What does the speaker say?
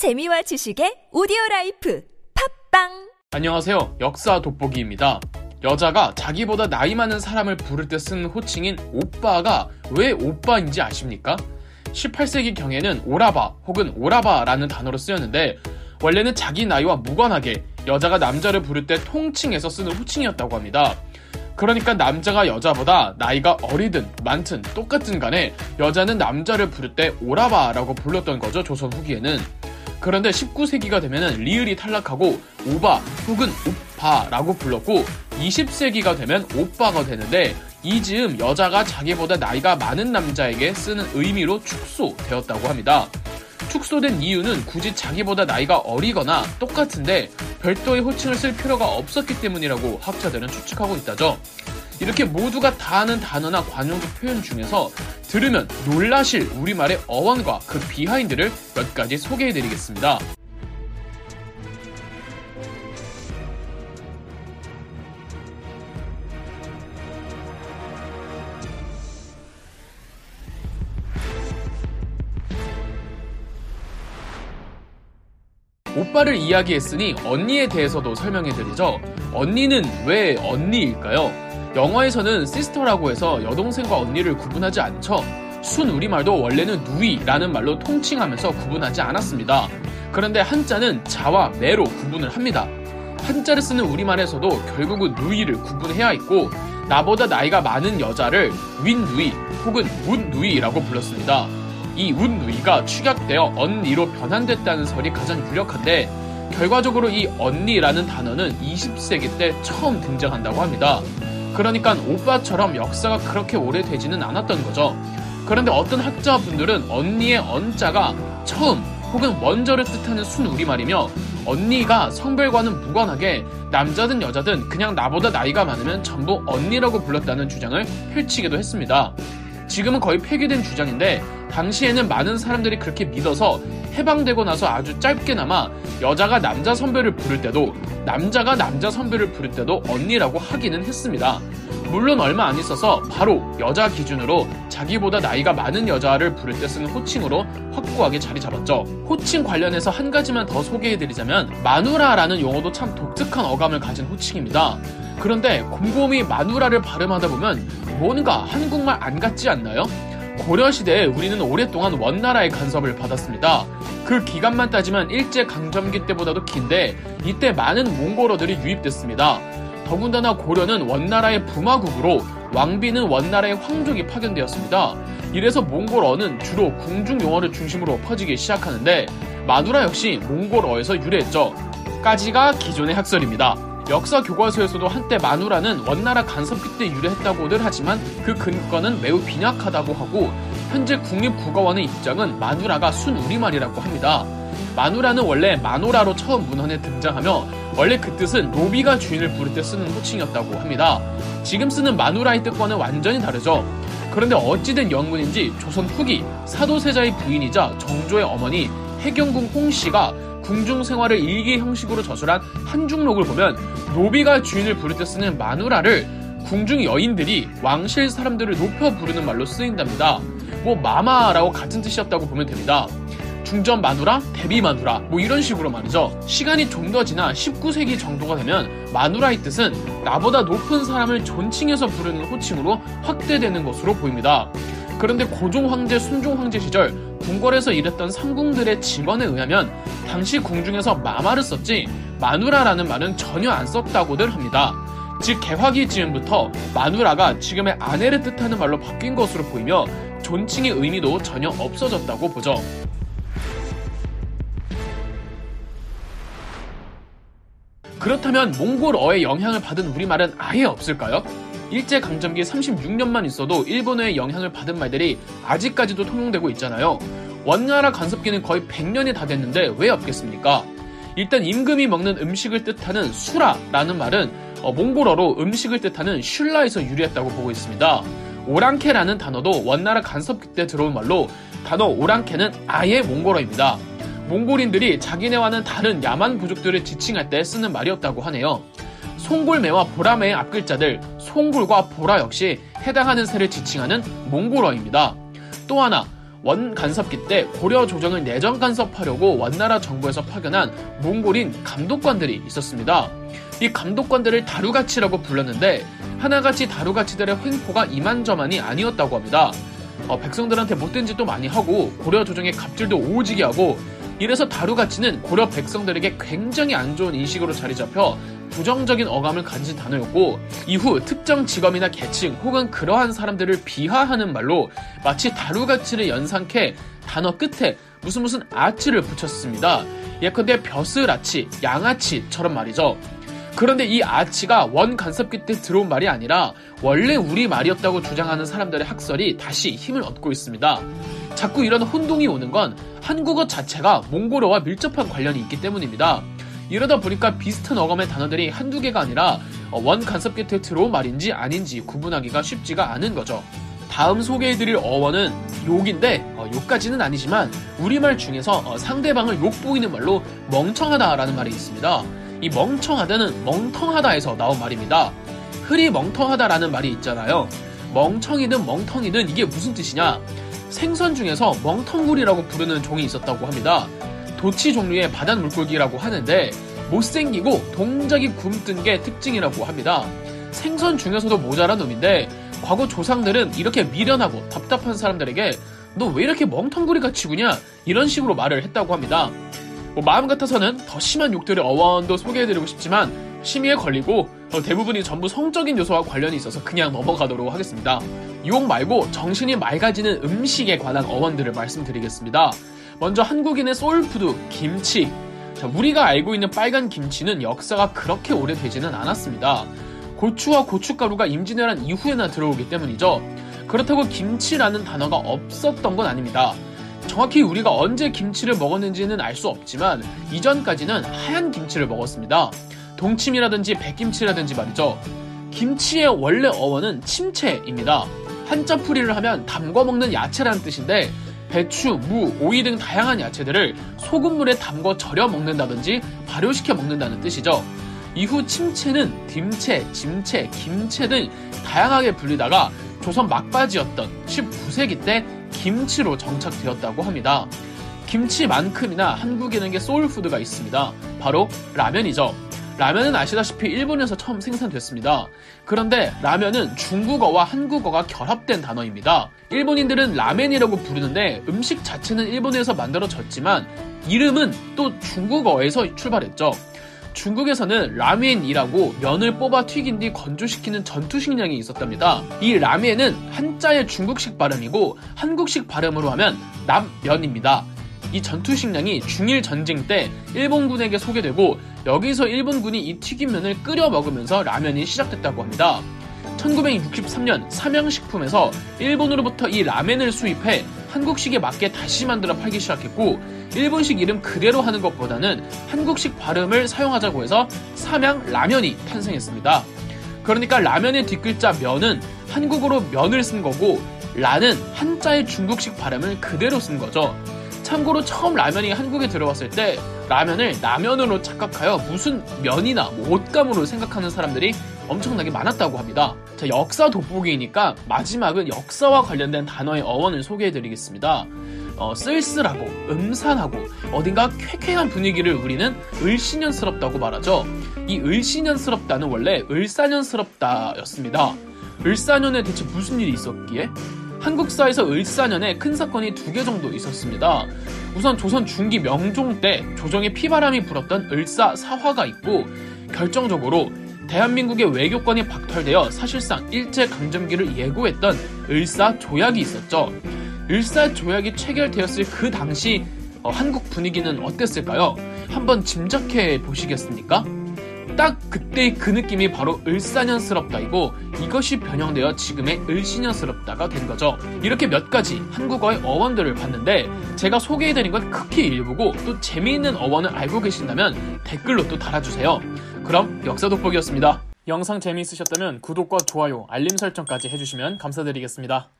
재미와 지식의 오디오 라이프 팟빵 안녕하세요. 역사 돋보기입니다. 여자가 자기보다 나이 많은 사람을 부를 때 쓰는 호칭인 오빠가 왜 오빠인지 아십니까? 18세기 경에는 오라바 혹은 오라바라는 단어로 쓰였는데 원래는 자기 나이와 무관하게 여자가 남자를 부를 때 통칭해서 쓰는 호칭이었다고 합니다. 그러니까 남자가 여자보다 나이가 어리든 많든 똑같은 간에 여자는 남자를 부를 때 오라바라고 불렀던 거죠, 조선 후기에는. 그런데 19세기가 되면 리을이 탈락하고 오바 혹은 오빠라고 불렀고 20세기가 되면 오빠가 되는데 이 즈음 여자가 자기보다 나이가 많은 남자에게 쓰는 의미로 축소되었다고 합니다. 축소된 이유는 굳이 자기보다 나이가 어리거나 똑같은데 별도의 호칭을 쓸 필요가 없었기 때문이라고 학자들은 추측하고 있다죠. 이렇게 모두가 다 아는 단어나 관용구 표현 중에서 들으면 놀라실 우리말의 어원과 그 비하인드를 몇 가지 소개해드리겠습니다. 오빠를 이야기했으니 언니에 대해서도 설명해드리죠. 언니는 왜 언니일까요? 영어에서는 sister라고 해서 여동생과 언니를 구분하지 않죠. 순 우리말도 원래는 누이라는 말로 통칭하면서 구분하지 않았습니다. 그런데 한자는 자와 매로 구분을 합니다. 한자를 쓰는 우리말에서도 결국은 누이를 구분해야 했고 나보다 나이가 많은 여자를 윗누이 혹은 웃누이라고 불렀습니다. 이 웃누이가 축약되어 언니로 변환됐다는 설이 가장 유력한데 결과적으로 이 언니라는 단어는 20세기 때 처음 등장한다고 합니다. 그러니까 오빠처럼 역사가 그렇게 오래되지는 않았던 거죠. 그런데 어떤 학자분들은 언니의 언자가 처음 혹은 먼저를 뜻하는 순 우리말이며 언니가 성별과는 무관하게 남자든 여자든 그냥 나보다 나이가 많으면 전부 언니라고 불렀다는 주장을 펼치기도 했습니다. 지금은 거의 폐기된 주장인데 당시에는 많은 사람들이 그렇게 믿어서 해방되고 나서 아주 짧게나마 여자가 남자 선배를 부를 때도 남자가 남자 선배를 부를 때도 언니라고 하기는 했습니다. 물론 얼마 안 있어서 바로 여자 기준으로 자기보다 나이가 많은 여자를 부를 때 쓰는 호칭으로 확고하게 자리 잡았죠. 호칭 관련해서 한 가지만 더 소개해드리자면 마누라라는 용어도 참 독특한 어감을 가진 호칭입니다. 그런데 곰곰이 마누라를 발음하다 보면 뭔가 한국말 안 같지 않나요? 고려시대에 우리는 오랫동안 원나라의 간섭을 받았습니다. 그 기간만 따지면 일제강점기 때보다도 긴데 이때 많은 몽골어들이 유입됐습니다. 더군다나 고려는 원나라의 부마국으로 왕비는 원나라의 황족이 파견되었습니다. 이래서 몽골어는 주로 궁중 용어를 중심으로 퍼지기 시작하는데 마누라 역시 몽골어에서 유래했죠. 까지가 기존의 학설입니다. 역사 교과서에서도 한때 마누라는 원나라 간섭기 때 유래했다고들 하지만 그 근거는 매우 빈약하다고 하고 현재 국립국어원의 입장은 마누라가 순 우리말이라고 합니다. 마누라는 원래 마노라로 처음 문헌에 등장하며 원래 그 뜻은 노비가 주인을 부를 때 쓰는 호칭이었다고 합니다. 지금 쓰는 마누라의 뜻과는 완전히 다르죠. 그런데 어찌된 영문인지 조선 후기 사도세자의 부인이자 정조의 어머니 해경궁 홍씨가 궁중 생활을 일기 형식으로 저술한 한중록을 보면 노비가 주인을 부를 때 쓰는 마누라를 궁중 여인들이 왕실 사람들을 높여 부르는 말로 쓰인답니다. 뭐 마마라고 같은 뜻이었다고 보면 됩니다. 중전 마누라, 대비 마누라, 뭐 이런 식으로 말이죠. 시간이 좀 더 지나 19세기 정도가 되면 마누라의 뜻은 나보다 높은 사람을 존칭해서 부르는 호칭으로 확대되는 것으로 보입니다. 그런데 고종 황제, 순종 황제 시절 궁궐에서 일했던 상궁들의 직원에 의하면 당시 궁중에서 마마를 썼지 마누라라는 말은 전혀 안 썼다고들 합니다. 즉 개화기 즈음부터 마누라가 지금의 아내를 뜻하는 말로 바뀐 것으로 보이며 존칭의 의미도 전혀 없어졌다고 보죠. 그렇다면 몽골어의 영향을 받은 우리말은 아예 없을까요? 일제강점기 36년만 있어도 일본어의 영향을 받은 말들이 아직까지도 통용되고 있잖아요. 원나라 간섭기는 거의 100년이 다 됐는데 왜 없겠습니까? 일단 임금이 먹는 음식을 뜻하는 수라라는 말은 어, 몽골어로 음식을 뜻하는 슐라에서 유래했다고 보고 있습니다. 오랑캐라는 단어도 원나라 간섭기 때 들어온 말로 단어 오랑캐는 아예 몽골어입니다. 몽골인들이 자기네와는 다른 야만 부족들을 지칭할 때 쓰는 말이었다고 하네요. 송골매와 보라매의 앞글자들 송골과 보라 역시 해당하는 새를 지칭하는 몽골어입니다. 또 하나 원 간섭기 때 고려 조정을 내정 간섭하려고 원나라 정부에서 파견한 몽골인 감독관들이 있었습니다. 이 감독관들을 다루가치라고 불렀는데 하나같이 다루가치들의 횡포가 이만저만이 아니었다고 합니다. 어, 백성들한테 못된 짓도 많이 하고 고려 조정의 갑질도 오지게 하고 이래서 다루 가치는 고려 백성들에게 굉장히 안 좋은 인식으로 자리 잡혀 부정적인 어감을 가진 단어였고 이후 특정 직업이나 계층 혹은 그러한 사람들을 비하하는 말로 마치 다루 가치를 연상케 단어 끝에 무슨 무슨 아치를 붙였습니다. 예컨대 벼슬아치, 양아치처럼 말이죠. 그런데 이 아치가 원 간섭기 때 들어온 말이 아니라 원래 우리 말이었다고 주장하는 사람들의 학설이 다시 힘을 얻고 있습니다. 자꾸 이런 혼동이 오는 건 한국어 자체가 몽골어와 밀접한 관련이 있기 때문입니다. 이러다 보니까 비슷한 어감의 단어들이 한두 개가 아니라 원 간섭 들어온 말인지 아닌지 구분하기가 쉽지가 않은 거죠. 다음 소개해드릴 어원은 욕인데 어, 욕까지는 아니지만 우리말 중에서 어, 상대방을 욕보이는 말로 멍청하다라는 말이 있습니다. 이 멍청하다는 멍텅하다에서 나온 말입니다. 흐리 멍텅하다라는 말이 있잖아요. 멍청이든 멍텅이든 이게 무슨 뜻이냐? 생선 중에서 멍텅구리라고 부르는 종이 있었다고 합니다. 도치 종류의 바닷 물고기라고 하는데 못생기고 동작이 굼뜬 게 특징이라고 합니다. 생선 중에서도 모자란 놈인데 과거 조상들은 이렇게 미련하고 답답한 사람들에게 너 왜 이렇게 멍텅구리 같이 구냐 이런 식으로 말을 했다고 합니다. 뭐 마음 같아서는 더 심한 욕들의 어원도 소개해드리고 싶지만 심의에 걸리고 어, 대부분이 전부 성적인 요소와 관련이 있어서 그냥 넘어가도록 하겠습니다. 욕 말고 정신이 맑아지는 음식에 관한 어원들을 말씀드리겠습니다. 먼저 한국인의 소울푸드 김치. 자, 우리가 알고 있는 빨간 김치는 역사가 그렇게 오래되지는 않았습니다. 고추와 고춧가루가 임진왜란 이후에나 들어오기 때문이죠. 그렇다고 김치라는 단어가 없었던 건 아닙니다. 정확히 우리가 언제 김치를 먹었는지는 알 수 없지만 이전까지는 하얀 김치를 먹었습니다. 동치미라든지 백김치라든지 말이죠. 김치의 원래 어원은 침채입니다. 한자 풀이를 하면 담궈 먹는 야채라는 뜻인데 배추, 무, 오이 등 다양한 야채들을 소금물에 담궈 절여 먹는다든지 발효시켜 먹는다는 뜻이죠. 이후 침체는 딤채, 짐채, 김채 등 다양하게 불리다가 조선 막바지였던 19세기 때 김치로 정착되었다고 합니다. 김치만큼이나 한국에는 게 소울푸드가 있습니다. 바로 라면이죠. 라면은 아시다시피 일본에서 처음 생산됐습니다. 그런데 라면은 중국어와 한국어가 결합된 단어입니다. 일본인들은 라멘이라고 부르는데 음식 자체는 일본에서 만들어졌지만 이름은 또 중국어에서 출발했죠. 중국에서는 라멘이라고 면을 뽑아 튀긴 뒤 건조시키는 전투식량이 있었답니다. 이 라멘은 한자의 중국식 발음이고 한국식 발음으로 하면 남면입니다. 이 전투 식량이 중일 전쟁 때 일본군에게 소개되고 여기서 일본군이 이 튀김면을 끓여 먹으면서 라면이 시작됐다고 합니다. 1963년 삼양식품에서 일본으로부터 이 라멘을 수입해 한국식에 맞게 다시 만들어 팔기 시작했고 일본식 이름 그대로 하는 것보다는 한국식 발음을 사용하자고 해서 삼양 라면이 탄생했습니다. 그러니까 라면의 뒷글자 면은 한국어로 면을 쓴 거고 라는 한자의 중국식 발음을 그대로 쓴 거죠. 참고로 처음 라면이 한국에 들어왔을 때 라면을 라면으로 착각하여 무슨 면이나 뭐 옷감으로 생각하는 사람들이 엄청나게 많았다고 합니다. 자, 역사 돋보기니까 마지막은 역사와 관련된 단어의 어원을 소개해드리겠습니다. 어, 쓸쓸하고 음산하고 어딘가 쾌쾌한 분위기를 우리는 을씨년스럽다고 말하죠. 이 을씨년스럽다는 원래 을사년스럽다였습니다. 을사년에 대체 무슨 일이 있었기에? 한국사에서 을사년에 큰 사건이 두 개 정도 있었습니다. 우선 조선 중기 명종 때 조정에 피바람이 불었던 을사 사화가 있고 결정적으로 대한민국의 외교권이 박탈되어 사실상 일제 강점기를 예고했던 을사 조약이 있었죠. 을사 조약이 체결되었을 그 당시 어, 한국 분위기는 어땠을까요? 한번 짐작해 보시겠습니까? 딱 그때 그 느낌이 바로 을사년스럽다이고 이것이 변형되어 지금의 을시년스럽다가 된 거죠. 이렇게 몇 가지 한국어의 어원들을 봤는데 제가 소개해드린 건 극히 일부고 또 재미있는 어원을 알고 계신다면 댓글로 또 달아주세요. 그럼 역사 돋보기였습니다. 영상 재미있으셨다면 구독과 좋아요, 알림 설정까지 해주시면 감사드리겠습니다.